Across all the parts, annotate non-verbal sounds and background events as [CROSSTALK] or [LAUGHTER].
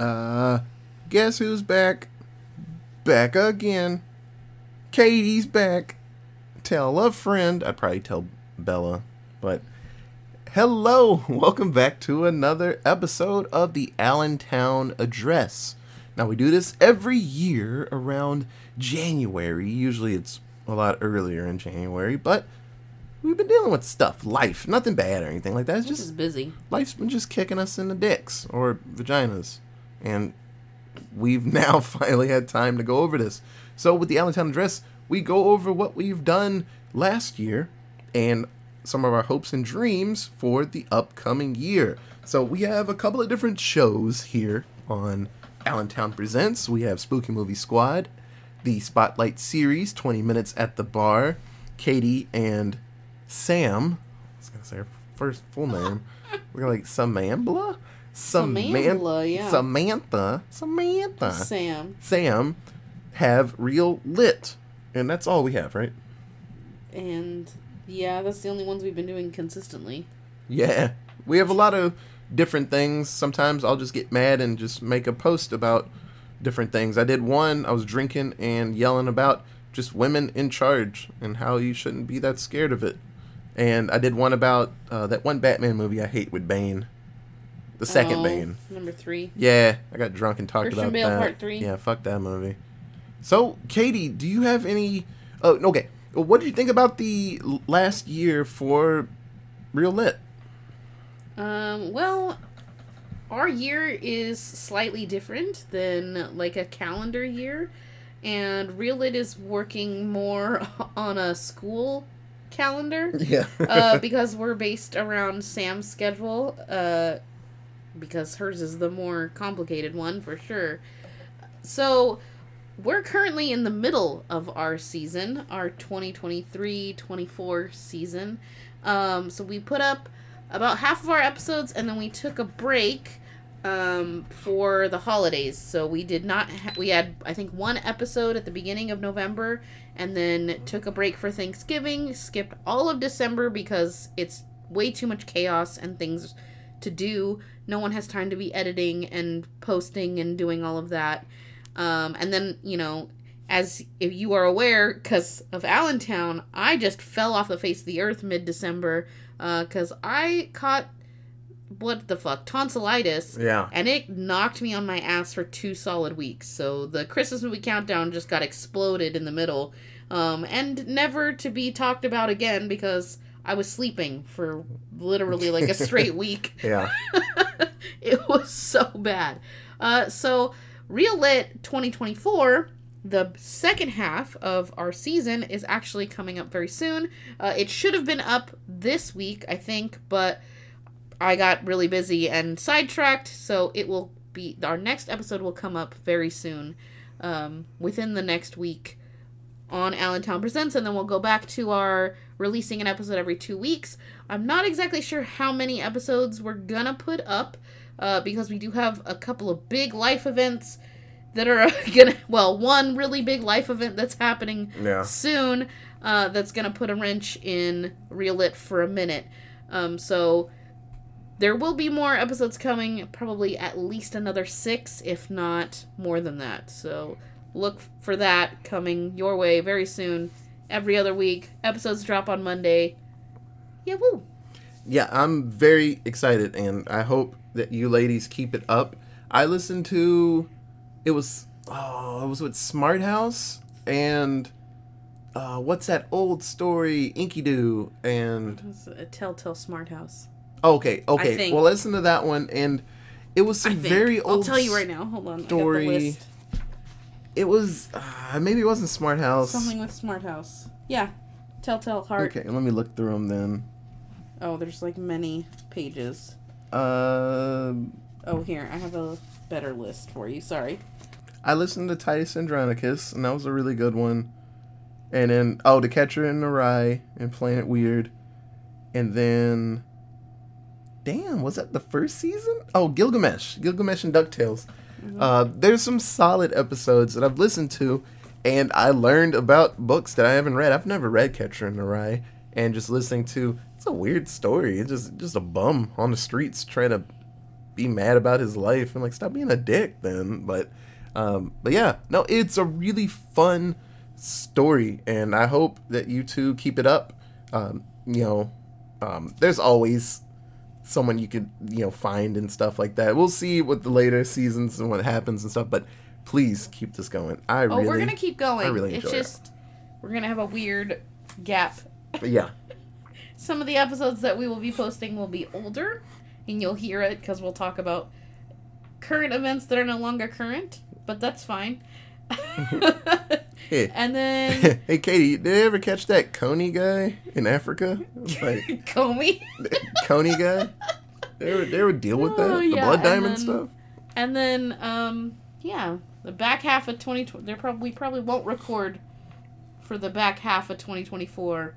Uh, guess who's back? Back again. Katie's back. Tell a friend. I'd probably tell Bella, but hello. [LAUGHS] Welcome back to another episode of the Allentown Address. Now, we do this every year around January. Usually it's a lot earlier in January, but we've been dealing with stuff, life, nothing bad or anything like that. It's just busy. life's been just kicking us in the dicks or vaginas. And we've [LAUGHS] now finally had time to go over this. So with the Allentown address, we go over what we've done last year and some of our hopes and dreams for the upcoming year. So we have a couple of different shows here on Allentown Presents. We have Spooky Movie Squad, the Spotlight series, 20 minutes at the bar. Katie and Sam, I was gonna say her first full name. [LAUGHS] We're like Samambla? Samambla, yeah. Samantha. Samantha. Sam Sam have real lit. And that's all we have, right? and yeah, that's the only ones we've been doing consistently. Yeah. We have a lot of different things. Sometimes I'll just get mad and just make a post about different things. I did one, I was drinking and yelling about just women in charge and how you shouldn't be that scared of it. And I did one about uh, that one Batman movie I hate with Bane. The second Oh, Bane. number three. Yeah, I got drunk and talked Christian about Bale that. Part Three? Yeah, fuck that movie. So, Katie, do you have any? Oh, okay. What did you think about the last year for Real Lit? Um, well, our year is slightly different than like a calendar year, and Real Lit is working more [LAUGHS] on a school calendar. Yeah. uh, [LAUGHS] because we're based around Sam's schedule, uh, because hers is the more complicated one for sure. So, we're currently in the middle of our season, our 2023 24 season. Um, so, we put up about half of our episodes and then we took a break um, for the holidays. So, we did not, ha- we had, I think, one episode at the beginning of November and then took a break for Thanksgiving, skipped all of December because it's way too much chaos and things to do. No one has time to be editing and posting and doing all of that. Um, and then, you know, as if you are aware, because of Allentown, I just fell off the face of the earth mid December because I caught what the fuck tonsillitis yeah. and it knocked me on my ass for two solid weeks. So the Christmas movie countdown just got exploded in the middle, um, and never to be talked about again because I was sleeping for literally like a straight [LAUGHS] week. Yeah. [LAUGHS] it was so bad. Uh, so Real Lit 2024. The second half of our season is actually coming up very soon. Uh, it should have been up this week, I think, but I got really busy and sidetracked, so it will be our next episode will come up very soon, um, within the next week on Allentown Presents, and then we'll go back to our releasing an episode every two weeks. I'm not exactly sure how many episodes we're gonna put up, uh, because we do have a couple of big life events that are [LAUGHS] gonna well, one really big life event that's happening Yeah. soon uh, that's gonna put a wrench in Real Lit for a minute. Um, so there will be more episodes coming, probably at least another six, if not more than that. So look for that coming your way very soon. Every other week, episodes drop on Monday. Yeah, woo. Yeah, I'm very excited, and I hope that you ladies keep it up. I listened to, it was, oh, it was with Smart House and, uh, what's that old story, Inky Doo, and a Telltale Smart House. okay, okay, think. well, listen to that one, and it was some very old. I'll tell you right now. Hold on. story. I got the list. It was, uh, maybe it wasn't Smart House. Something with Smart House. Yeah. Telltale Heart. Okay, let me look through them then. Oh, there's like many pages. Uh, Oh, here. I have a better list for you. Sorry. I listened to Titus Andronicus, and that was a really good one. And then, oh, The Catcher in the Rye and Planet Weird. And then, damn, was that the first season? Oh, Gilgamesh. Gilgamesh and DuckTales. Uh, there's some solid episodes that I've listened to, and I learned about books that I haven't read. I've never read Catcher in the Rye, and just listening to it's a weird story. It's just just a bum on the streets trying to be mad about his life and like stop being a dick then. But um, but yeah, no, it's a really fun story, and I hope that you two keep it up. Um, you know, um, there's always someone you could you know find and stuff like that. We'll see what the later seasons and what happens and stuff, but please keep this going. I Oh, really, we're gonna keep going. I really it's enjoy it. we're gonna have a weird gap. but yeah, [LAUGHS] Some of the episodes that we will be posting will be older, and you'll hear it because we'll talk about current events that are no longer current. But that's fine. [LAUGHS] Hey. and then [LAUGHS] hey Katie, did you ever catch that Kony guy in Africa? Like [LAUGHS] Comey. Kony guy. They would they would deal with that, Oh, the yeah, blood and diamond then- stuff. And then, um, yeah, the back half of 2020, they're probably, we probably won't record for the back half of 2024.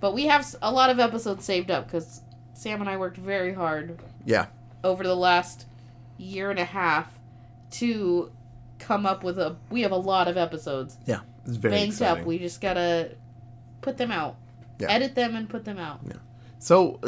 But we have a lot of episodes saved up because Sam and I worked very hard Yeah, over the last year and a half to come up with a. We have a lot of episodes yeah, it's very banked exciting. up. We just gotta put them out, Yeah. edit them, and put them out, Yeah. So,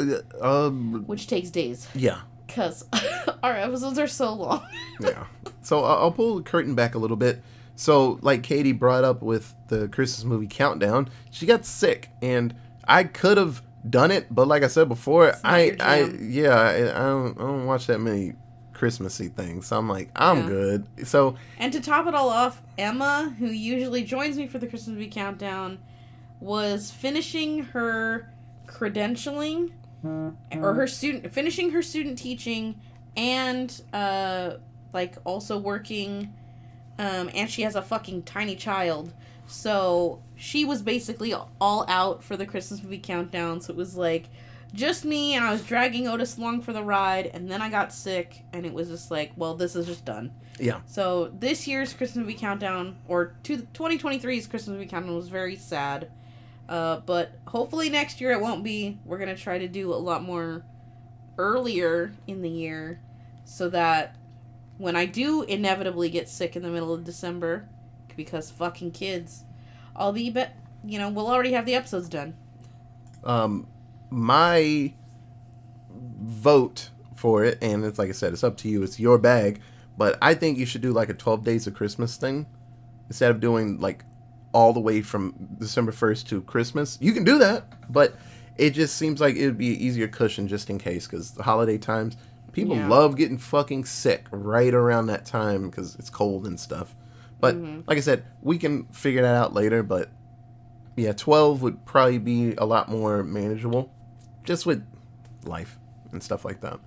uh, um, which takes days yeah, because [LAUGHS] our episodes are so long. [LAUGHS] yeah. So I- I'll pull the curtain back a little bit. So, like Katie brought up with the Christmas movie countdown, she got sick, and I could have done it, but like I said before, I, I, yeah, I, I don't, I don't watch that many Christmassy things. So I'm like, I'm Yeah. good. So And to top it all off, Emma, who usually joins me for the Christmas movie countdown, was finishing her credentialing or her student finishing her student teaching and uh like also working um and she has a fucking tiny child. So she was basically all out for the Christmas movie countdown. So it was like just me and I was dragging Otis along for the ride and then I got sick and it was just like, well, this is just done. yeah, So this year's Christmas movie countdown, or to 2023's Christmas movie countdown, was very sad. Uh, but hopefully next year it won't be. We're gonna try to do a lot more earlier in the year, so that when I do inevitably get sick in the middle of December, because fucking kids, I'll be bet. You know, we'll already have the episodes done. um, my vote for it, and it's like I said, it's up to you. It's your bag, but I think you should do like a 12 days of Christmas thing instead of doing like all the way from December 1st to Christmas. You can do that, but it just seems like it would be an easier cushion just in case because the holiday times, people Yeah. love getting fucking sick right around that time because it's cold and stuff. But mm-hmm. like I said, we can figure that out later, but yeah, 12 would probably be a lot more manageable just with life and stuff like that.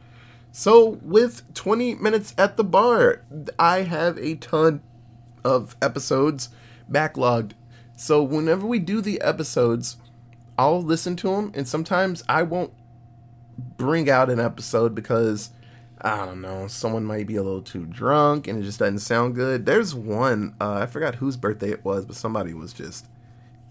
So, with 20 minutes at the bar, I have a ton of episodes backlogged. So, whenever we do the episodes, I'll listen to them, and sometimes I won't bring out an episode because I don't know, someone might be a little too drunk and it just doesn't sound good. There's one, uh, I forgot whose birthday it was, but somebody was just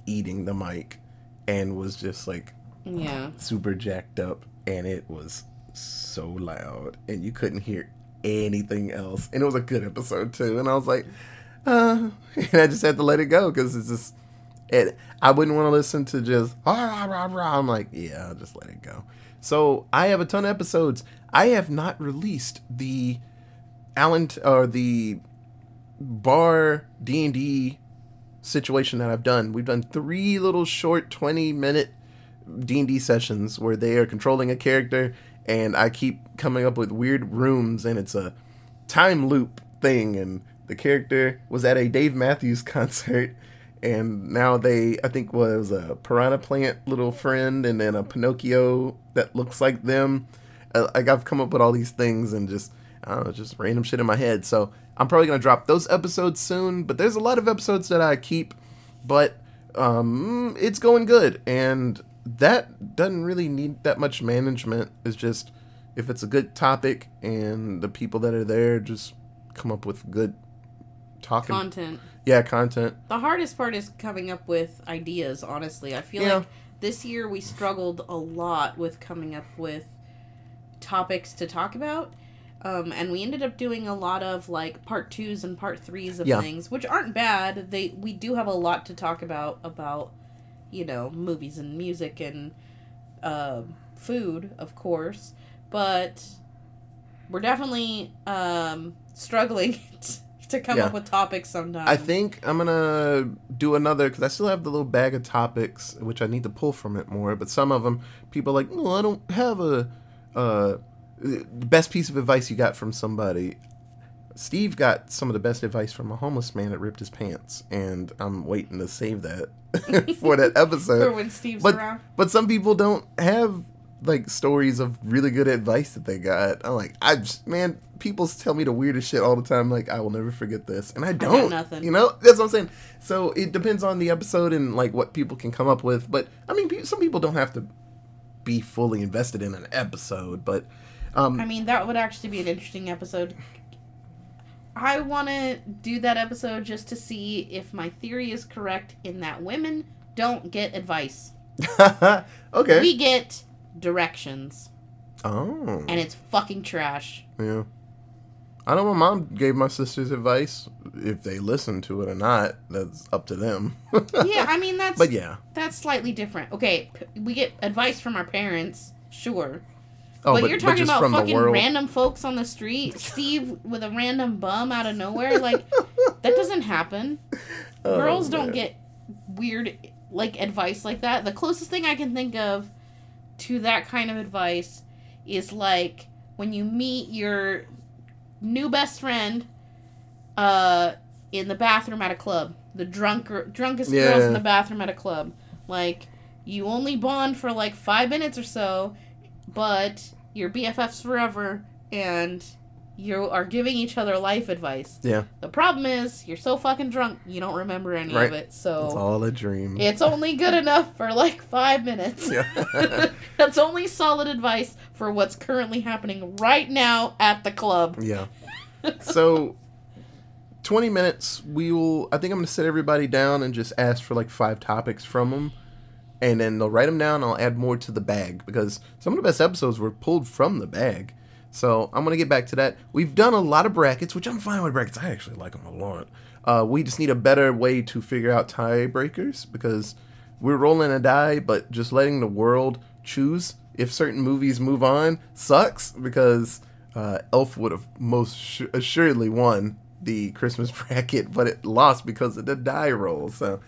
eating the mic and was just like Yeah. super jacked up and it was so loud and you couldn't hear anything else. And it was a good episode too. And i was like uh [LAUGHS] and i just had to let it go because it's just it i wouldn't want to listen to just "Ah, rah, rah, rah." i'm like yeah i'll just let it go. So i have a ton of episodes. I have not released the allen or the bar d&d situation that i've done. We've done three little short 20 minute D&D sessions where they are controlling a character and I keep coming up with weird rooms and it's a time loop thing and the character was at a Dave Matthews [LAUGHS] concert and now they I think was a piranha plant little friend and then a Pinocchio that looks like them. Uh, like I've come up with all these things and just I don't know just random shit in my head. So I'm probably gonna drop those episodes soon but there's a lot of episodes that I keep but um it's going good and that doesn't really need that much management it's just if it's a good topic and the people that are there just come up with good talking Content. yeah content The hardest part is coming up with ideas, honestly. I feel Yeah. like this year we struggled a lot with coming up with topics to talk about. Um, and we ended up doing a lot of like part twos and part threes of Yeah. things, which aren't bad. They we do have a lot to talk about about, you know, movies and music and uh, food, of course. But we're definitely um, struggling [LAUGHS] to come Yeah. up with topics sometimes. I think I'm gonna do another because I still have the little bag of topics which I need to pull from it more. But some of them, people are like, no, I don't have a uh, best piece of advice you got from somebody. Steve got some of the best advice from a homeless man that ripped his pants, and I'm waiting to save that [LAUGHS] for that episode. for when Steve's but around. but some people don't have like stories of really good advice that they got. I'm like, I just, man, people tell me the weirdest shit all the time. Like, I will never forget this, and I don't. nothing. You know, that's what I'm saying. So it depends on the episode and like what people can come up with. But I mean, some people don't have to be fully invested in an episode. But um, I mean, that would actually be an interesting episode. I want to do that episode just to see if my theory is correct in that women don't get advice. [LAUGHS] okay. We get directions, oh, and it's fucking trash. yeah. I know my mom gave my sisters advice. If they listen to it or not, that's up to them. [LAUGHS] yeah, I mean that's But yeah. that's slightly different. Okay, p- we get advice from our parents, sure. Oh, but, you're talking about fucking random folks on the street, Steve with a random bum out of nowhere. Like that doesn't happen. [LAUGHS] Oh, Girls don't get weird like advice like that. The closest thing I can think of to that kind of advice is like when you meet your new best friend uh in the bathroom at a club. The drunk drunkest girls in the bathroom at a club. Like you only bond for like 5 minutes or so, but you're BFFs forever and you are giving each other life advice. Yeah, The problem is you're so fucking drunk you don't remember any Right. of it. So it's all a dream. it's only good enough for like five minutes. Yeah. [LAUGHS] That's only solid advice for what's currently happening right now at the club. yeah. [LAUGHS] So, 20 minutes, we will. I think I'm going to sit everybody down and just ask for like five topics from them. And then they'll write them down. I'll add more to the bag because some of the best episodes were pulled from the bag. So I'm to get back to that. We've done a lot of brackets, which I'm fine with brackets. I actually like them a lot. Uh, we just need a better way to figure out tiebreakers because we're rolling a die, but just letting the world choose if certain movies move on sucks because uh, Elf would have most su- assuredly won the Christmas [LAUGHS] bracket, but it lost because of the die roll. So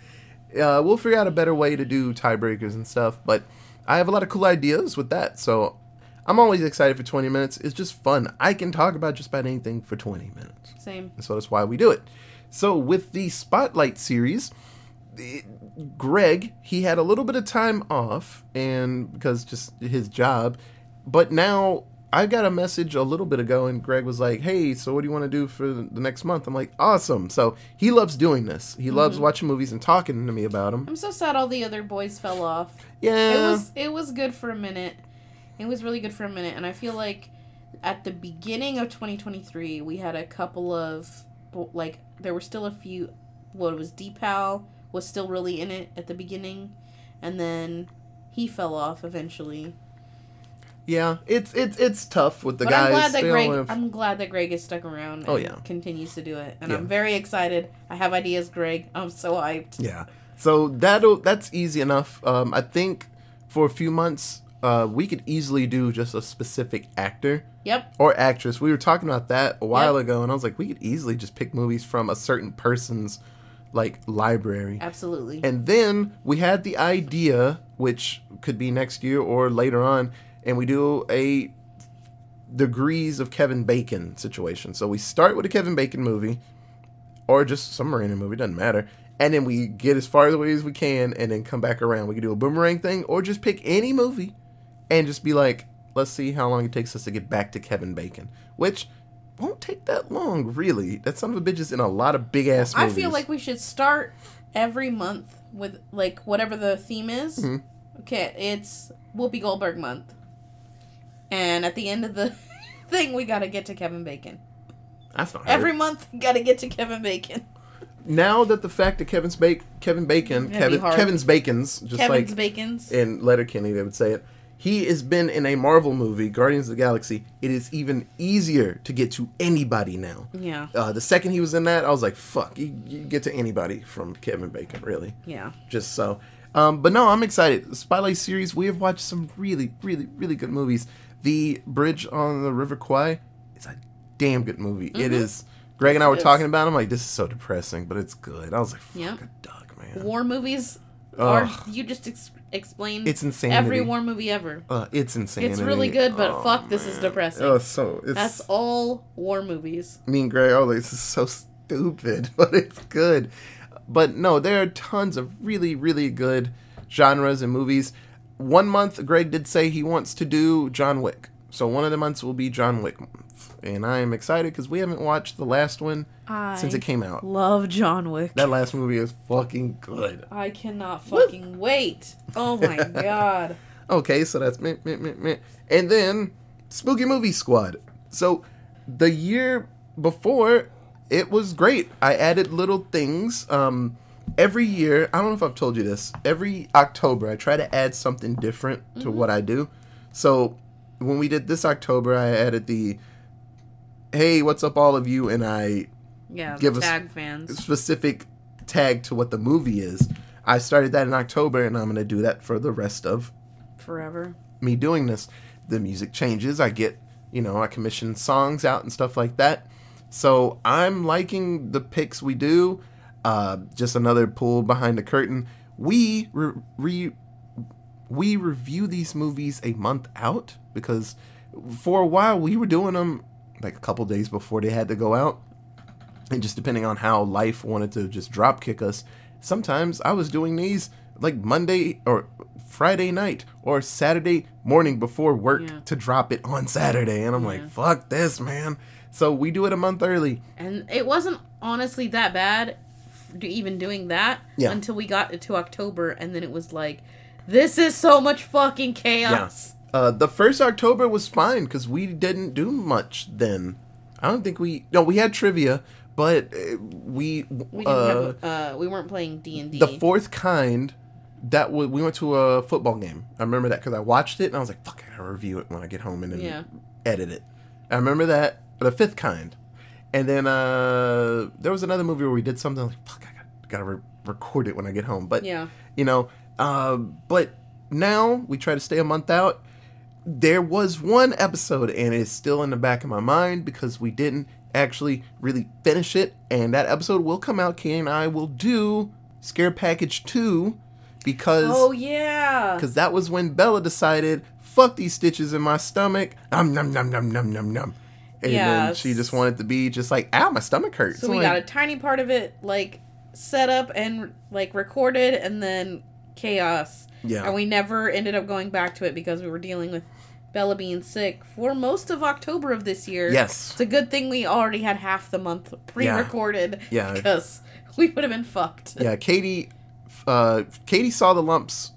uh, we'll figure out a better way to do tiebreakers and stuff. But I have a lot of cool ideas with that. So I'm always excited for 20 minutes. It's just fun. I can talk about just about anything for 20 minutes. Same. And so that's why we do it. So with the Spotlight series, Greg, he had a little bit of time off and because just his job, but now I got a message a little bit ago and Greg was like, "Hey, so what do you want to do for the next month?" I'm like, "Awesome." So he loves doing this. He loves mm-hmm. watching movies and talking to me about them. I'm so sad all the other boys fell off. Yeah. It was it was good for a minute. It was really good for a minute, and I feel like at the beginning of 2023 we had a couple of like there were still a few. What was Deepal was still really in it at the beginning, and then he fell off eventually. Yeah, it's it's it's tough with the but guys. I'm glad that They Greg. have- I'm glad that Greg is stuck around. And Oh, yeah. continues to do it, and Yeah. I'm very excited. I have ideas, Greg. I'm so hyped. Yeah. So that'll that's easy enough. Um, I think for a few months, uh, we could easily do just a specific actor Yep. or actress. We were talking about that a while Yep. ago, and I was like, we could easily just pick movies from a certain person's like library. Absolutely. And then we had the idea, which could be next year or later on, and we do a degrees of Kevin Bacon situation. So we start with a Kevin Bacon movie, or just some random movie, doesn't matter. And then we get as far away as we can, and then come back around. We can do a boomerang thing, or just pick any movie, and just be like, let's see how long it takes us to get back to Kevin Bacon, which won't take that long, really. That son of a bitch is in a lot of big ass movies. I feel like we should start every month with like whatever the theme is. Mm-hmm. Okay, it's Whoopi Goldberg month, and at the end of the [LAUGHS] thing, we gotta get to Kevin Bacon. that's not Every hard. month, gotta get to Kevin Bacon. now that the fact that Kevin's ba- Kevin Bacon, Kevin. Kevin's Bacon's, just Kevin's like Bacon's. in Letterkenny they would say it. He has been in a Marvel movie, Guardians of the Galaxy. It is even easier to get to anybody now. yeah, Uh, the second he was in that, I was like, "Fuck, you, you get to anybody from Kevin Bacon, really." yeah. Just so. Um, but no, I'm excited. The Spotlight series, we have watched some really, really, really good movies. The Bridge on the River Kwai, it's a damn good movie. It is. Greg and I were Mm-hmm. Is. talking about. it. I'm like, this is so depressing, but it's good. I was like, fuck Yeah. a duck, man. War movies are Ugh. you just ex- explained It's insane. every war movie ever. Uh, it's insane. It's really good, but fuck, this is depressing. Oh, so it's That's all war movies. me and Greg. Oh, this is so stupid, [LAUGHS] but it's good. But no, there are tons of really, really good genres and movies. One month, Greg did say he wants to do John Wick. So one of the months will be John Wick month, and I am excited because we haven't watched the last one since it came out. love John Wick. That last movie is fucking good. I cannot fucking wait. Oh my [LAUGHS] god. Okay, so that's meh, meh, meh, meh. and then Spooky Movie Squad. So the year before, it was great. I added little things. Um, every year, I don't know if I've told you this. Every October, I try to add something different to mm-hmm. what I do. So when we did this October, I added the "Hey, what's up, all of you?" and I Yeah, Give tag fans. specific tag to what the movie is. I started that in October, and I'm gonna do that for the rest of Forever. me doing this. The music changes. I get, you know, I commission songs out and stuff like that. So I'm liking the picks we do. Uh, just another pull behind the curtain. We re, re we review these movies a month out because for a while we were doing them like a couple days before they had to go out and just depending on how life wanted to just drop kick us sometimes i was doing these like monday or friday night or saturday morning before work Yeah. to drop it on saturday and i'm Yeah. like fuck this man so we do it a month early And it wasn't honestly that bad, even doing that, Yeah. until we got to October, and then it was like, this is so much fucking chaos. uh, the first october was fine because we didn't do much then i don't think we no we had trivia but uh, we We didn't uh, have, uh, we weren't playing D and D. the fourth kind that was we went to a football game i remember that because i watched it and i was like fuck i gotta review it when i get home and then Yeah. edit it i remember that the fifth kind and then uh there was another movie where we did something like fuck i gotta, re- record it when i get home but Yeah. you know uh, but now we try to stay a month out. There was one episode and it's still in the back of my mind because we didn't actually really finish it and that episode will come out. Kay and i will do scare package 2 because Oh yeah. because that was when bella decided fuck these stitches in my stomach. Um num num num num num num and then she just wanted to be just like ow my stomach hurts. So we like, got a tiny part of it like set up and like recorded, and then chaos. yeah And we never ended up going back to it because we were dealing with Bella being sick for most of October of this year. yes It's a good thing we already had half the month pre-recorded. Yeah. Because [LAUGHS] we would have been fucked. yeah katie uh katie saw the lumps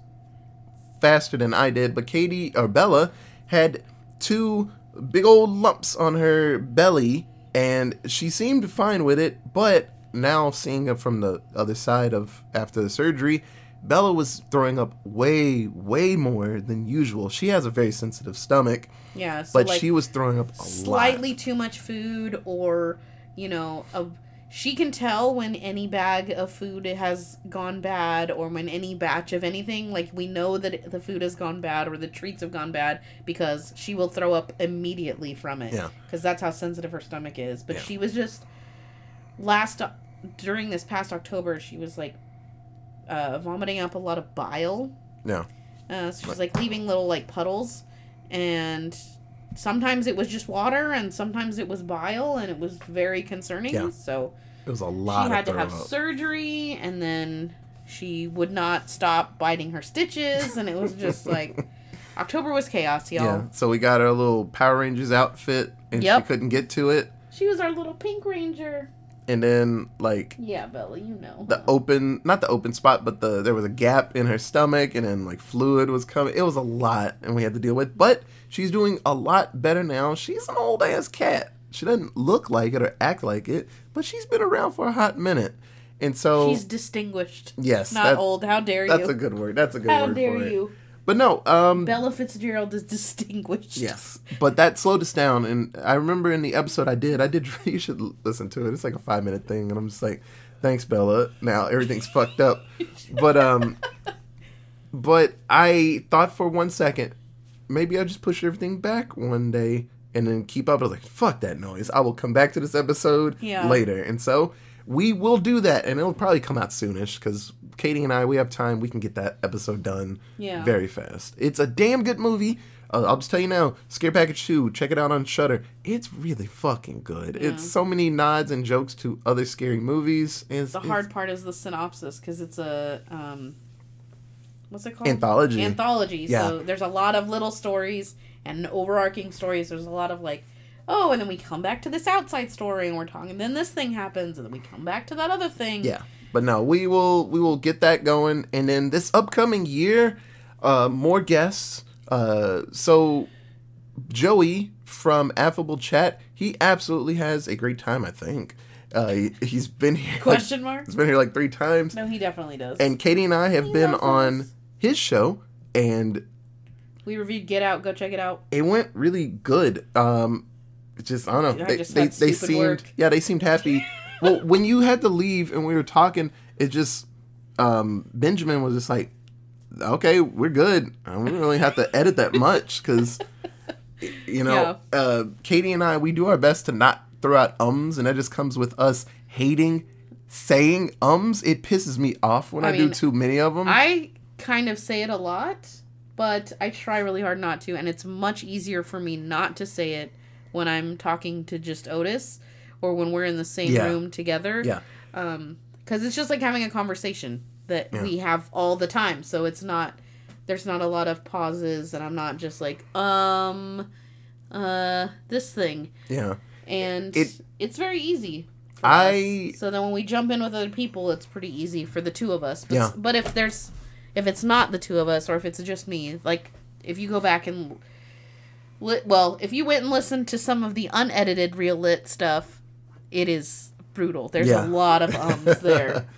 faster than i did but katie or bella had two big old lumps on her belly and she seemed fine with it but now seeing it from the other side of after the surgery bella was throwing up way way more than usual she has a very sensitive stomach Yeah. So but like she was throwing up a slightly lot too much food or, you know, a, she can tell when any bag of food has gone bad or when any batch of anything, like we know that the food has gone bad or the treats have gone bad because she will throw up immediately from it. Yeah. Because that's how sensitive her stomach is. But Yeah. she was just last during this past October, she was like uh, vomiting up a lot of bile. yeah Uh, so she's like leaving little like puddles, and sometimes it was just water, and sometimes it was bile, and it was very concerning. Yeah. So it was a lot she had to have up. surgery, and then she would not stop biting her stitches, and it was just [LAUGHS] like October was chaos, y'all. yeah so we got her little power rangers outfit and she couldn't get to it She was our little pink ranger. And then like Yeah, Bella, you know. the open not the open spot but the there was a gap in her stomach and then like fluid was coming it was a lot and we had to deal with but she's doing a lot better now she's an old ass cat she doesn't look like it or act like it but she's been around for a hot minute and so She's distinguished. yes Not old. How dare you that's a good word that's a good word. How word dare for it you? But no um Bella Fitzgerald is [LAUGHS] distinguished. Yes, but that slowed us down. And I remember in the episode I did, I did. [LAUGHS] You should listen to it. It's like a five minute thing, and I'm just like, "Thanks, Bella." Now everything's fucked up, but um, [LAUGHS] but I thought for one second, maybe I just push everything back one day and then keep up. I was like, fuck that noise. I will come back to this episode Yeah. later. And so we will do that, and it'll probably come out soonish because Katie and I, we have time. We can get that episode done Yeah. very fast. It's a damn good movie. Uh, I'll just tell you now, Scare Package 2, check it out on Shudder. It's really fucking good. It's so many nods and jokes to other scary movies. It's, The it's hard part is the synopsis because it's a um, what's it called? Anthology. Anthology. Yeah. So there's a lot of little stories and overarching stories. There's a lot of like, oh, and then we come back to this outside story and we're talking. And then this thing happens, and then we come back to that other thing. Yeah, but no, we will we will get that going, and then this upcoming year, uh, more guests. Uh, so Joey from Affable Chat, he absolutely has a great time. I think uh, he, he's been here. like- Question mark? he's been here like three times, No, he definitely does. and Katie and I have He been on us. his show, and we reviewed Get Out. Go check it out. it went really good. Um, just I don't know. They, they, they seemed work. yeah they seemed happy. [LAUGHS] well, when you had to leave and we were talking, it just um, Benjamin was just like, okay, we're good. I don't really have to edit that much because you know uh, Katie and I we do our best to not throw out ums, and that just comes with us hating saying ums. It pisses me off when I, I do too many of them. I kind of say it a lot, but I try really hard not to, and it's much easier for me not to say it when I'm talking to just Otis or when we're in the same Yeah. room together. yeah, Um, because it's just like having a conversation that we have all the time. So it's not there's not a lot of pauses, and I'm not just like um, uh, this thing, yeah. and It- it's very easy. I- us. so then when we jump in with other people, it's pretty easy for the two of us. But, Yeah. but if there's if it's not the two of us, or if it's just me, like if you go back and li- well, if you went and listened to some of the unedited real lit stuff, it is brutal. There's Yeah. a lot of ums there. [LAUGHS]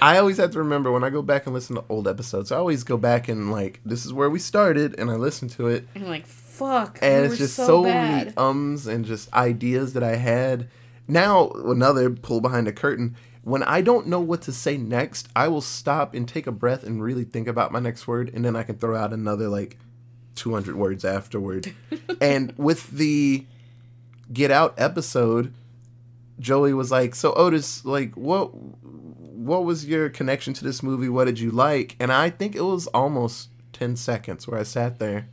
I always have to remember when I go back and listen to old episodes. I always go back and like, this is where we started, and I listen to it, I'm like, fuck. and we it's were just so, so, many ums and just ideas that I had. Now another pull behind the curtain. When I don't know what to say next, I will stop and take a breath and really think about my next word, and then I can throw out another like 200 words afterward. [LAUGHS] and with the Get Out episode, Joey was like, "So Otis, like, what what was your connection to this movie? What did you like?" And I think it was almost 10 seconds where I sat there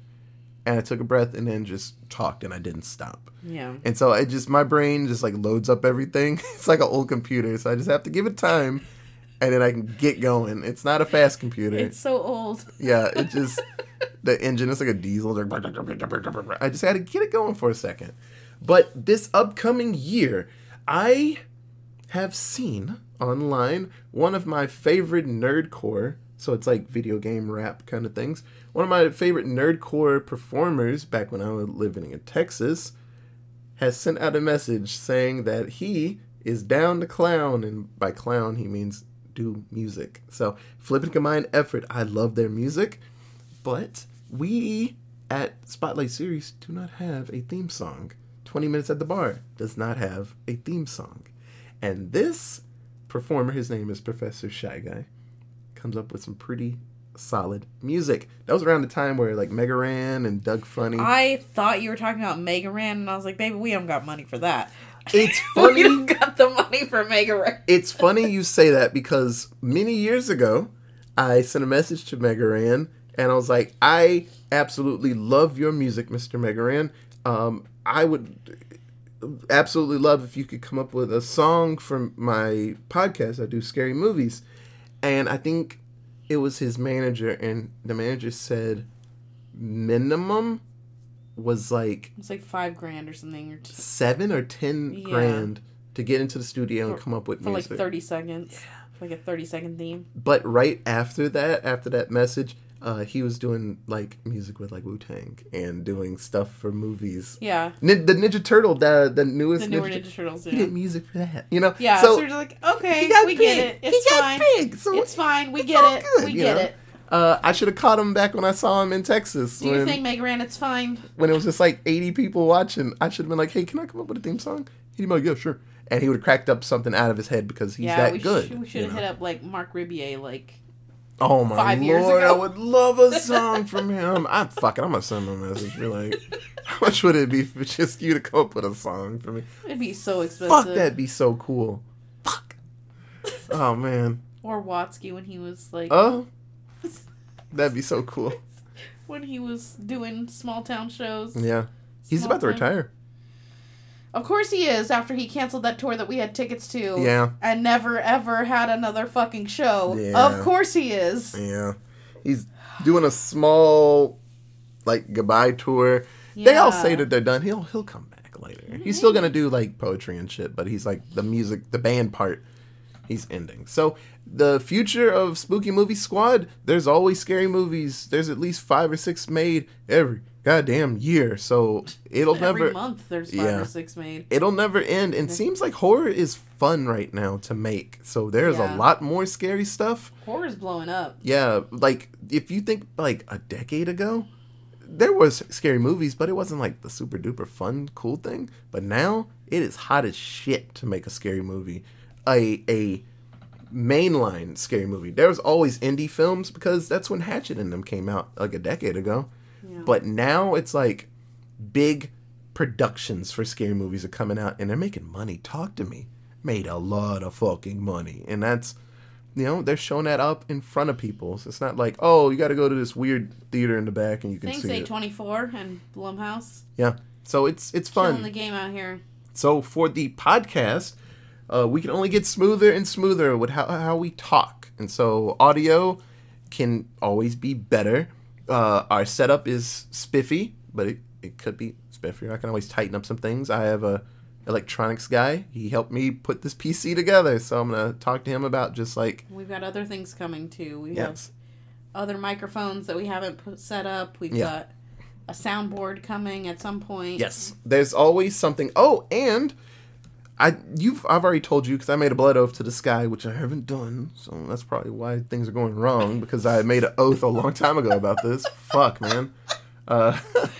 and I took a breath and then just talked and I didn't stop. yeah. And so I just my brain just like loads up everything. [LAUGHS] It's like an old computer, so I just have to give it time and then I can get going. It's not a fast computer. It's so old. Yeah, it [LAUGHS] just the engine is like a diesel. I just had to get it going for a second. But this upcoming year, I have seen online one of my favorite nerdcore. So it's like video game rap kind of things. One of my favorite nerdcore performers back when I was living in Texas has sent out a message saying that he is down to clown, and by clown he means do music. So Flippin' Combined Effort, I love their music, but we at Spotlight Series do not have a theme song. 20 Minutes at the Bar does not have a theme song. And this performer, his name is Professor Shy Guy, comes up with some pretty solid music. That was around the time where like Mega Ran and Doug Funnie. I thought you were talking about Mega Ran, and I was like, baby, we don't got money for that. It's [LAUGHS] we funny. don't got the money for Mega Ran. it's funny you say that because many years ago, I sent a message to Mega Ran and I was like, I absolutely love your music, Mr. Mega Ran. Um, I would absolutely love if you could come up with a song for my podcast. I do scary movies. And I think it was his manager, and the manager said minimum was like It's like five grand or something, or t- seven or ten Yeah. grand to get into the studio and come up with for like thirty seconds, for like a thirty second theme. But right after that, after that message, uh, he was doing like music with like Wu Tang and doing stuff for movies. Yeah, Nin- the Ninja Turtle, the the newest the newer Ninja, Ninja Turtles. he did music for that. You know, yeah. So So, we're just like, okay, we big. get it. It's he got fine. big. So It's fine. We it's get it. good, we get know? it. Uh, I should have caught him back when I saw him in Texas Do you when think Meg Ran? It's fine. when it was just like eighty people watching. I should have been like, "Hey, can I come up with a theme song?" He'd be like, "Yeah, sure." And he would have cracked up something out of his head because he's yeah, that we good. Should, we should have hit up like Marc Rebillet. Like, Oh my Five lord. I would love a song from him. I'm fucking. I'm gonna send him a message. Be like, how much would it be for just you to come up with a song for me? It'd be so expensive. Fuck, that'd be so cool. Fuck. [LAUGHS] Oh man. Or Watsky when he was like Oh, [LAUGHS] that'd be so cool. when he was doing small town shows. Yeah, he's about to town- retire. Of course he is. After he canceled that tour that we had tickets to. Yeah. And never ever had another fucking show. Yeah. Of course he is. Yeah, he's doing a small, like goodbye tour. They all say that they're done. He'll he'll come back later. He's still gonna do like poetry and shit, but he's like the music, the band part. He's ending. So the future of Spooky Movie Squad. There's always scary movies. There's at least five or six made every goddamn year. So it'll never Every never month there's five Yeah. or six made. it'll never end. And seems like horror is fun right now to make. So there's Yeah. a lot more scary stuff. Horror's blowing up. Yeah, like if you think like a decade ago, there was scary movies, but it wasn't like the super duper fun cool thing. But now it is hot as shit to make a scary movie. A a mainline scary movie. There was always indie films because that's when Hatchet and them came out like a decade ago. Yeah. But now it's like big productions for scary movies are coming out and they're making money. Talk to me. Made a lot of fucking money. And that's you know, they're showing that up in front of people. So it's not like, oh, you got to go to this weird theater in the back and you can Thanks see it. A24 and Blumhouse. Yeah. So it's it's Killing fun. the game out here. So for the podcast, uh, we can only get smoother and smoother with how, how we talk. And so audio can always be better. Uh, our setup is spiffy, but it, it could be spiffier. I can always tighten up some things. I have a electronics guy. He helped me put this PC together. So I'm going to talk to him about just like, We've got other things coming too. We yes. have other microphones that we haven't put, set up. We've Yeah. got a soundboard coming at some point. Yes, there's always something. Oh, and I you've I've already told you because I made a blood oath to the sky, which I haven't done. So that's probably why things are going wrong because I made an oath a long time ago about this. Fuck, man. Uh,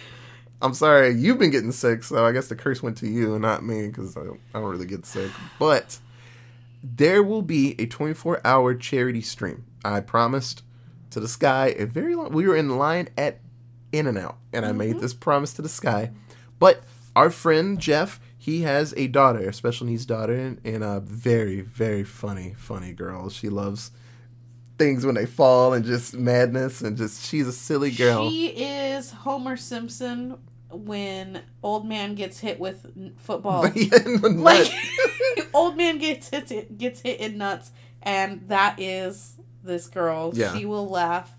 [LAUGHS] I'm sorry you've been getting sick, so I guess the curse went to you and not me because I, don't- I don't really get sick. But there will be a 24 hour charity stream. I promised to the sky a very long. We were in line at In and Out, and I made this promise to the sky. But our friend Jeff, he has a daughter, a special needs daughter, and, a very, very funny, funny girl. She loves things when they fall and just madness and just she's a silly girl. She is Homer Simpson when old man gets hit with football. But yeah, in the like [LAUGHS] old man gets hit gets hit in nuts, and that is this girl. Yeah. She will laugh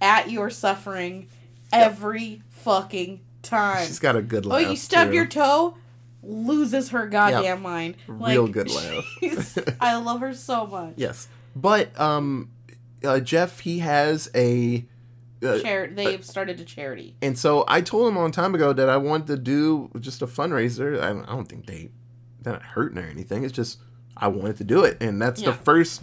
at your suffering every fucking time. she's got a good laugh. Oh, you stub your toe, loses her goddamn mind. Real good laugh. [LAUGHS] I love her so much. Yes, but um, uh, Jeff he has a. Uh, Char- they've started a charity. And so I told him a long time ago that I wanted to do just a fundraiser. I don't, I don't think they they're not hurting or anything. It's just I wanted to do it, and that's Yeah. the first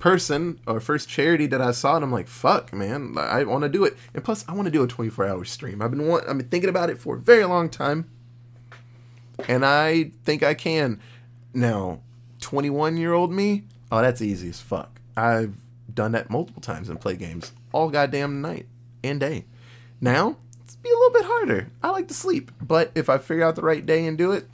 person or first charity that I saw. And I'm like, fuck, man, I want to do it. And plus, I want to do a 24 hour stream. I've been want, I've been thinking about it for a very long time, and I think I can. Now, 21 year old me, oh, that's easy as fuck. I've done that multiple times and play games all goddamn night and day. Now, it's be a little bit harder. I like to sleep, but if I figure out the right day and do it,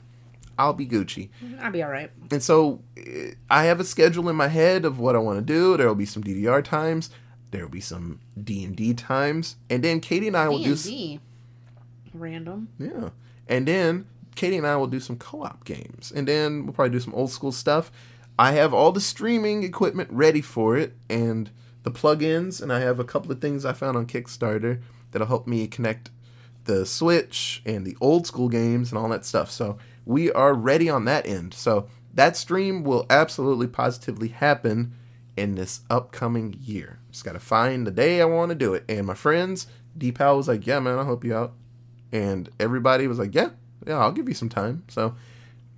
I'll be Gucci. I'll be all right. And so eh, I have a schedule in my head of what I want to do. There will be some DDR times. There will be some D and D times, and then Katie and I will do. s- D&D. Random. Yeah. And then Katie and I will do some co op games. And then we'll probably do some old school stuff. I have all the streaming equipment ready for it and the plugins. And I have a couple of things I found on Kickstarter that'll help me connect the Switch and the old school games and all that stuff. So we are ready on that end. So that stream will absolutely positively happen in this upcoming year. Just got to find the day I want to do it. And my friends, Deepal was like, yeah, man, I'll help you out and everybody was like, "Yeah, yeah, I'll give you some time." So,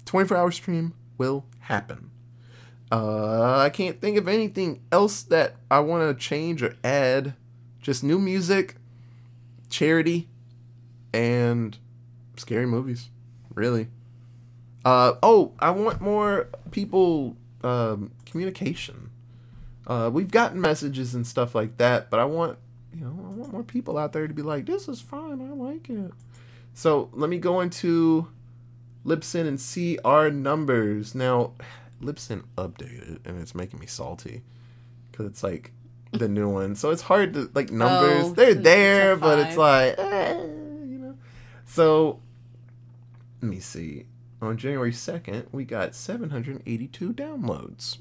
24-hour stream will happen. Uh, I can't think of anything else that I want to change or add. Just new music, charity, and scary movies. Really. Uh, oh, I want more people um, communication. Uh, we've gotten messages and stuff like that, but I want you know I want more people out there to be like, this is fun, I like it. So let me go into Libsyn and see our numbers now. Libsyn updated, and it's making me salty because it's like the new [LAUGHS] one, so it's hard to like numbers. Oh, They're there, but it's like eh, you know. So let me see. On January 2nd, we got 782 downloads.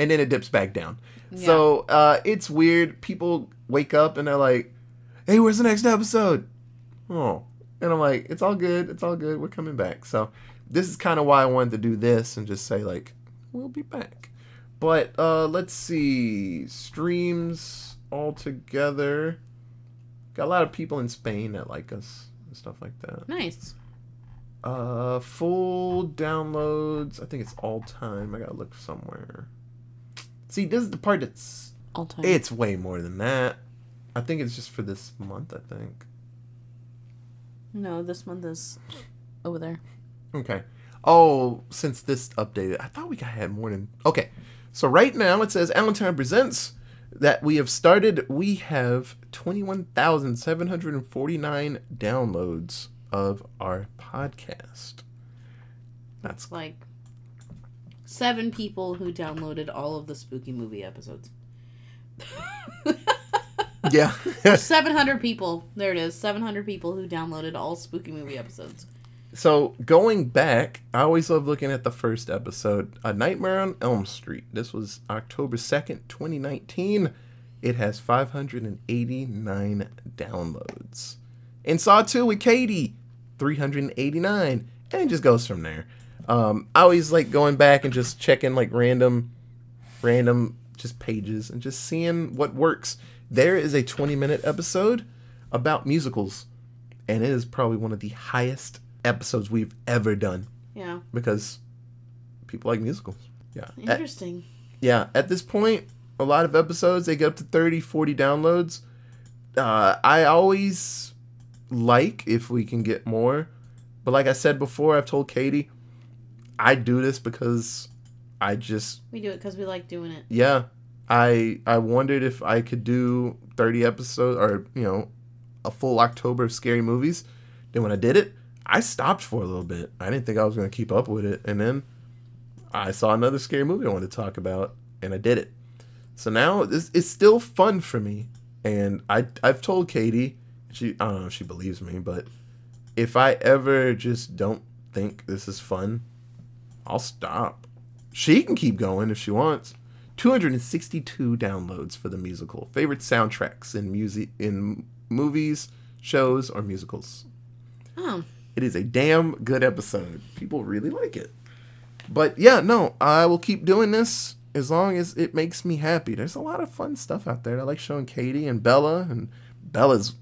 And then it dips back down. So uh, it's weird. People wake up and they're like, hey, where's the next episode? Oh. And I'm like, it's all good. It's all good. We're coming back. So this is kind of why I wanted to do this and just say, like, we'll be back. But uh, let's see. Streams all together. Got a lot of people in Spain that like us and stuff like that. Nice. Uh, full downloads. I think it's all time. I gotta look somewhere. See, this is the part that's All time. it's way more than that. I think it's just for this month. I think. No, this month is over there. Okay. Oh, since this updated, I thought we got had more than. Okay, so right now it says Allentown presents that we have started. We have twenty one thousand seven hundred and forty nine downloads of our podcast. That's like seven people who downloaded all of the spooky movie episodes. [LAUGHS] yeah. 700 people. There it is. 700 people who downloaded all spooky movie episodes. So going back, I always love looking at the first episode, A Nightmare on Elm Street. This was October second, twenty nineteen. It has five hundred and eighty nine downloads. And Saw Two with Katie, three hundred and eighty nine, and it just goes from there. Um, I always like going back and just checking like random, random just pages and just seeing what works. There is a twenty minute episode about musicals and it is probably one of the highest episodes we've ever done Yeah. because people like musicals. Yeah. At, Interesting. yeah, at this point, a lot of episodes they get up to 30, 40 downloads. Uh, I always like if we can get more, but like I said before, I've told Katie, I do this because I just We do it because we like doing it. yeah, I I wondered if I could do 30 episodes or, you know, a full October of scary movies. Then when I did it, I stopped for a little bit. I didn't think I was going to keep up with it. And then I saw another scary movie I wanted to talk about and I did it. So now it's, it's still fun for me. And I I've told Katie, she I don't know if she believes me, but if I ever just don't think this is fun, I'll stop. She can keep going if she wants. 262 downloads for the musical. Favorite soundtracks in music in movies, shows, or musicals. Oh, It is a damn good episode. People really like it. But yeah, no, I will keep doing this as long as it makes me happy. There's a lot of fun stuff out there. I like showing Katie and Bella, and Bella's.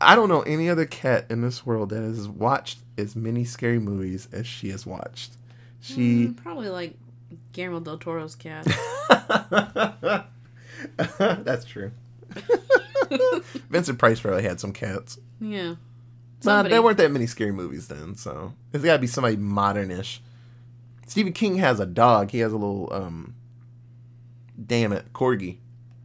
I don't know any other cat in this world that has watched as many scary movies as she has watched. She. mm, probably like Guillermo del Toro's cat. [LAUGHS] That's true. [LAUGHS] Vincent Price probably had some cats. yeah. Nah, there weren't that many scary movies then, so it's got to be somebody modernish. Stephen King has a dog. He has a little um. Damn it, corgi.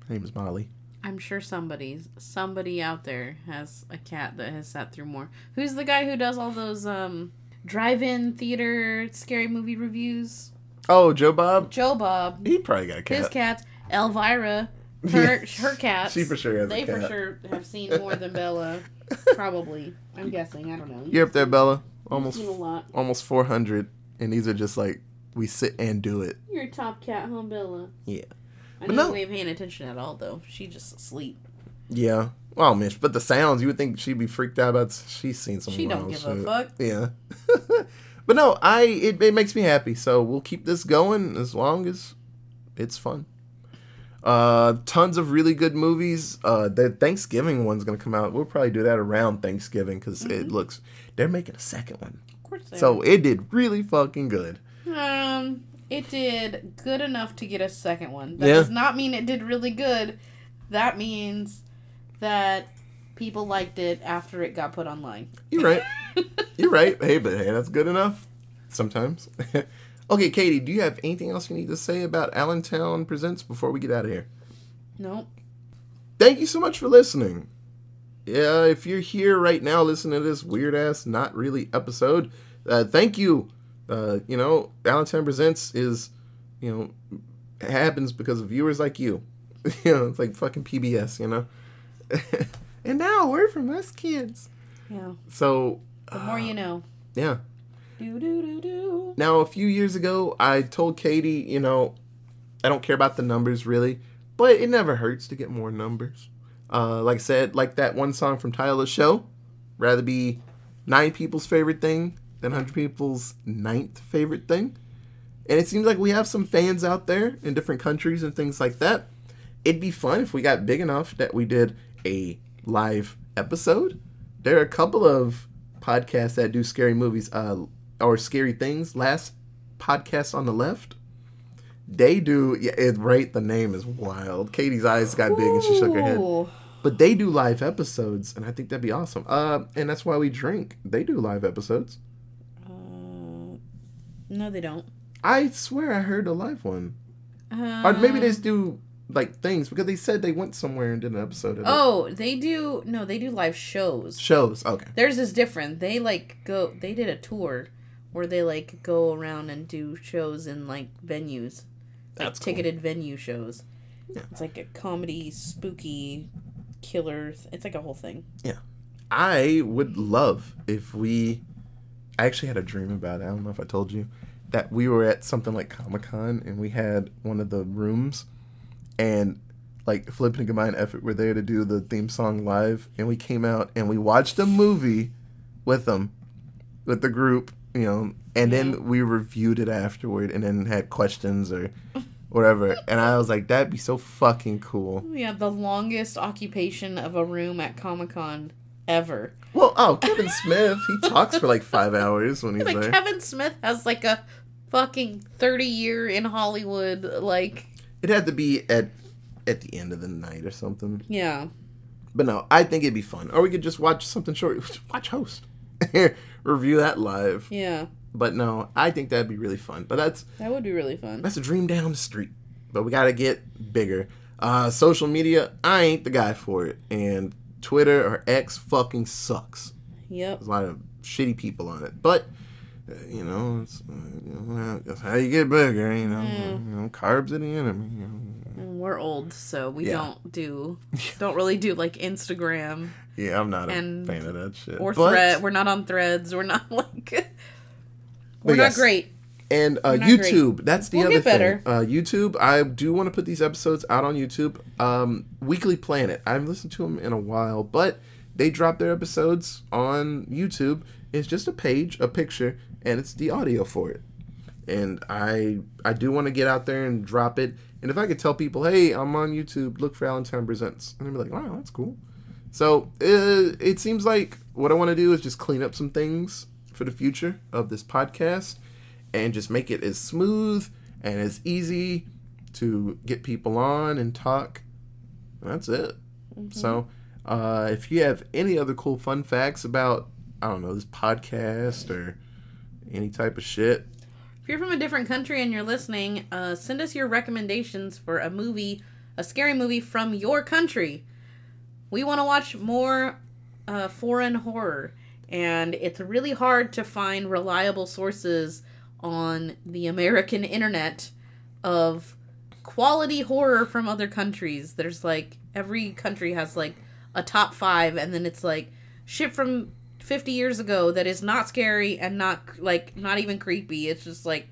Her name is Molly. I'm sure somebody, somebody out there has a cat that has sat through more. Who's the guy who does all those um drive-in theater scary movie reviews? Oh, Joe Bob. Joe Bob. He probably got a cat. His cats. Elvira. [LAUGHS] Her her cats. She for sure has a They for sure have seen more than Bella. Probably. I'm guessing. I don't know. You're up there, Bella. Almost, seen a lot. almost 400, and these are just like we sit and do it. You're a top cat, huh, Bella? Yeah. I But know no- we paying attention at all, though. She just asleep. Yeah. Well, Mitch, but the sounds you would think she'd be freaked out about. She's seen some. She don't wild give shit. a fuck. Yeah. [LAUGHS] but no, I it, it makes me happy. So we'll keep this going as long as it's fun. Uh, tons of really good movies. Uh, the Thanksgiving one's gonna come out. We'll probably do that around Thanksgiving because it looks they're making a second one. Of course they So it did really fucking good. Um, it did good enough to get a second one. That Yeah. does not mean it did really good. That means that people liked it after it got put online. You're right. [LAUGHS] You're right. Hey, but hey, that's good enough. Sometimes. [LAUGHS] Okay, Katie, do you have anything else you need to say about Allentown Presents before we get out of here? Nope. Thank you so much for listening. Yeah, if you're here right now listening to this weird ass, not really episode, uh, thank you. Uh, you know, Allentown Presents is, you know, happens because of viewers like you. [LAUGHS] you know, it's like fucking PBS, you know? [LAUGHS] and now a word from us kids. Yeah. So, The more you know. yeah. Do do do. Now, a few years ago, I told Katie, you know, I don't care about the numbers really, but it never hurts to get more numbers. Uh, like I said, like that one song from Tyler's show, rather be nine people's favorite thing than 100 people's ninth favorite thing. And it seems like we have some fans out there in different countries and things like that. It'd be fun if we got big enough that we did a live episode. There are a couple of podcasts that do scary movies uh, or scary things. Last podcast on the left, they do. Yeah, it, right. The name is wild. Katie's eyes got big and she shook her head. But they do live episodes, and I think that'd be awesome. Uh, and that's why we drink. They do live episodes. Uh, no, they don't. I swear I heard a live one. Uh, Or maybe they just do like things because they said they went somewhere and did an episode of it. Oh, they do. No, they do live shows. Shows. Okay. Theirs is different. They like go. They did a tour where they like go around and do shows in like venues, like That's cool. ticketed venue shows. Yeah. It's like a comedy, spooky, killer. th- It's like a whole thing. Yeah. I would love if we. I actually had a dream about it. I don't know if I told you that we were at something like Comic Con and we had one of the rooms, and like Flip and Combined Effort were there to do the theme song live, and we came out and we watched a movie with them, with the group, you know, and Yeah. then we reviewed it afterward, and then had questions or whatever, and I was like, that'd be so fucking cool. Yeah, the longest occupation of a room at Comic Con ever. Well, oh, Kevin Smith, he talks for like five [LAUGHS] hours when he's Like there. Kevin Smith has like a fucking thirty year in Hollywood. Like It had to be at at the end of the night or something. yeah, But no, I think it'd be fun. Or we could just watch something short. [LAUGHS] Watch Host. [LAUGHS] Review that live. yeah, But no, I think that'd be really fun. But that's that would be really fun. that's a dream down the street. But we gotta get bigger. Uh social media, I ain't the guy for it. And Twitter or X fucking sucks. Yep. There's a lot of shitty people on it. But you know, it's, you know, that's how you get bigger. You know, Mm. you know, carbs are the enemy. You know. We're old, so we Yeah. don't do [LAUGHS] don't really do like Instagram Yeah, I'm not a fan of that shit. or But- thread. We're not on threads. We're not [LAUGHS] like we're But not great. And uh, not YouTube, that's the We'll other get better. thing. Uh, YouTube, I do want to put these episodes out on YouTube. Um, Weekly Planet, I haven't listened to them in a while, but they drop their episodes on YouTube. It's just a page, a picture, and it's the audio for it. And I I do want to get out there and drop it. And if I could tell people, hey, I'm on YouTube, look for Allentown Presents, and they'd be like, wow, that's cool. So uh, it seems like what I want to do is just clean up some things for the future of this podcast and just make it as smooth and as easy to get people on and talk. That's it. So uh, if you have any other cool fun facts about, I don't know, this podcast or any type of shit, If you're from a different country and you're listening, uh, send us your recommendations for a movie, a scary movie from your country. We want to watch more uh, foreign horror, and it's really hard to find reliable sources on the American internet of quality horror from other countries. There's like every country has like a top five, and then it's like shit from 50 years ago that is not scary and not like not even creepy. It's just like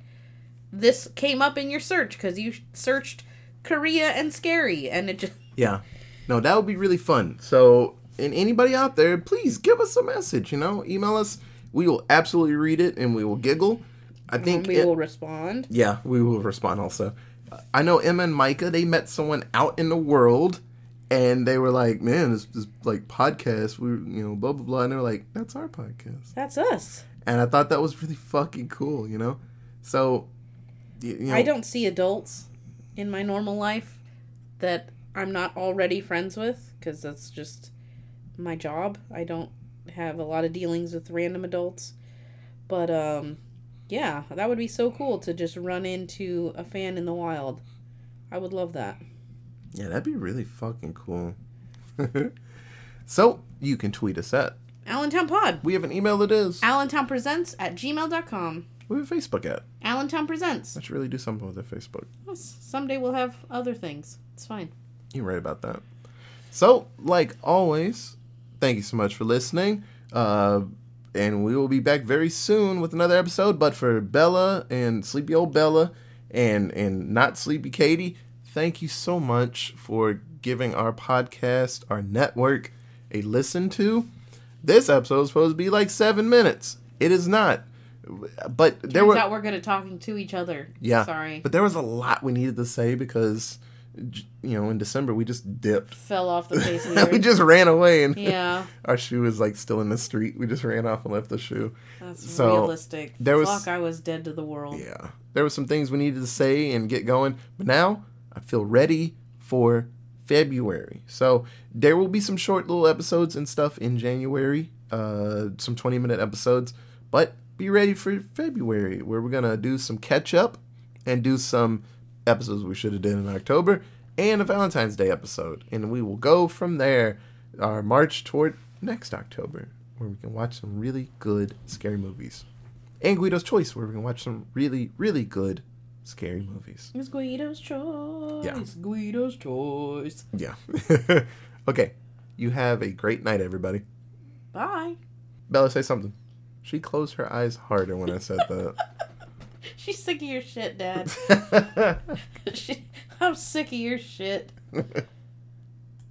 this came up in your search because you searched Korea and scary, and it just Yeah. No, that would be really fun. So, and anybody out there, please give us a message, you know, email us. We will absolutely read it and we will giggle. I think we it- will respond. yeah, we will respond also. I know Emma and Micah, they met someone out in the world and they were like, "Man, this this like podcast, we you know, blah blah blah." And they were like, "That's our podcast." That's us. And I thought that was really fucking cool, you know? So you know, I don't see adults in my normal life that I'm not already friends with because that's just my job. I don't have a lot of dealings with random adults. But um Yeah, that would be so cool to just run into a fan in the wild. I would love that. Yeah, that'd be really fucking cool. [LAUGHS] so you can tweet us at. Allentown Pod. We have an email that is. AllentownPresents at gmail.com. We have a Facebook at. Allentown Presents. I should really do something with the Facebook. Yes, Someday we'll have other things. It's fine. You're right about that. So, like always, thank you so much for listening. Uh, and we will be back very soon with another episode. But for Bella and sleepy old Bella and and not sleepy Katie, thank you so much for giving our podcast, our network, a listen to. This episode is supposed to be like seven minutes. It is not. But there Turns were out we're good at talking to each other. yeah. Sorry. But there was a lot we needed to say because you know in December we just dipped. Fell off the face [LAUGHS] of the we just ran away and [LAUGHS] Yeah, our shoe was like still in the street. We just ran off and left the shoe. that's So, realistic. there was- Fuck, I was dead to the world. Yeah. There were some things we needed to say and get going, but now I feel ready for February. So there will be some short little episodes and stuff in January, uh, some 20 minute episodes, but be ready for February where we're going to do some catch up and do some episodes we should have done in October and a Valentine's Day episode. And we will go from there, our march toward next October where we can watch some really good scary movies and Guido's Choice, where we can watch some really, really good scary movies. It's Guido's choice. Yeah. It's Guido's choice. Yeah. [LAUGHS] okay. You have a great night, everybody. Bye. Bella, say something. She closed her eyes harder when I said that. [LAUGHS] She's sick of your shit, Dad. [LAUGHS] She, I'm sick of your shit.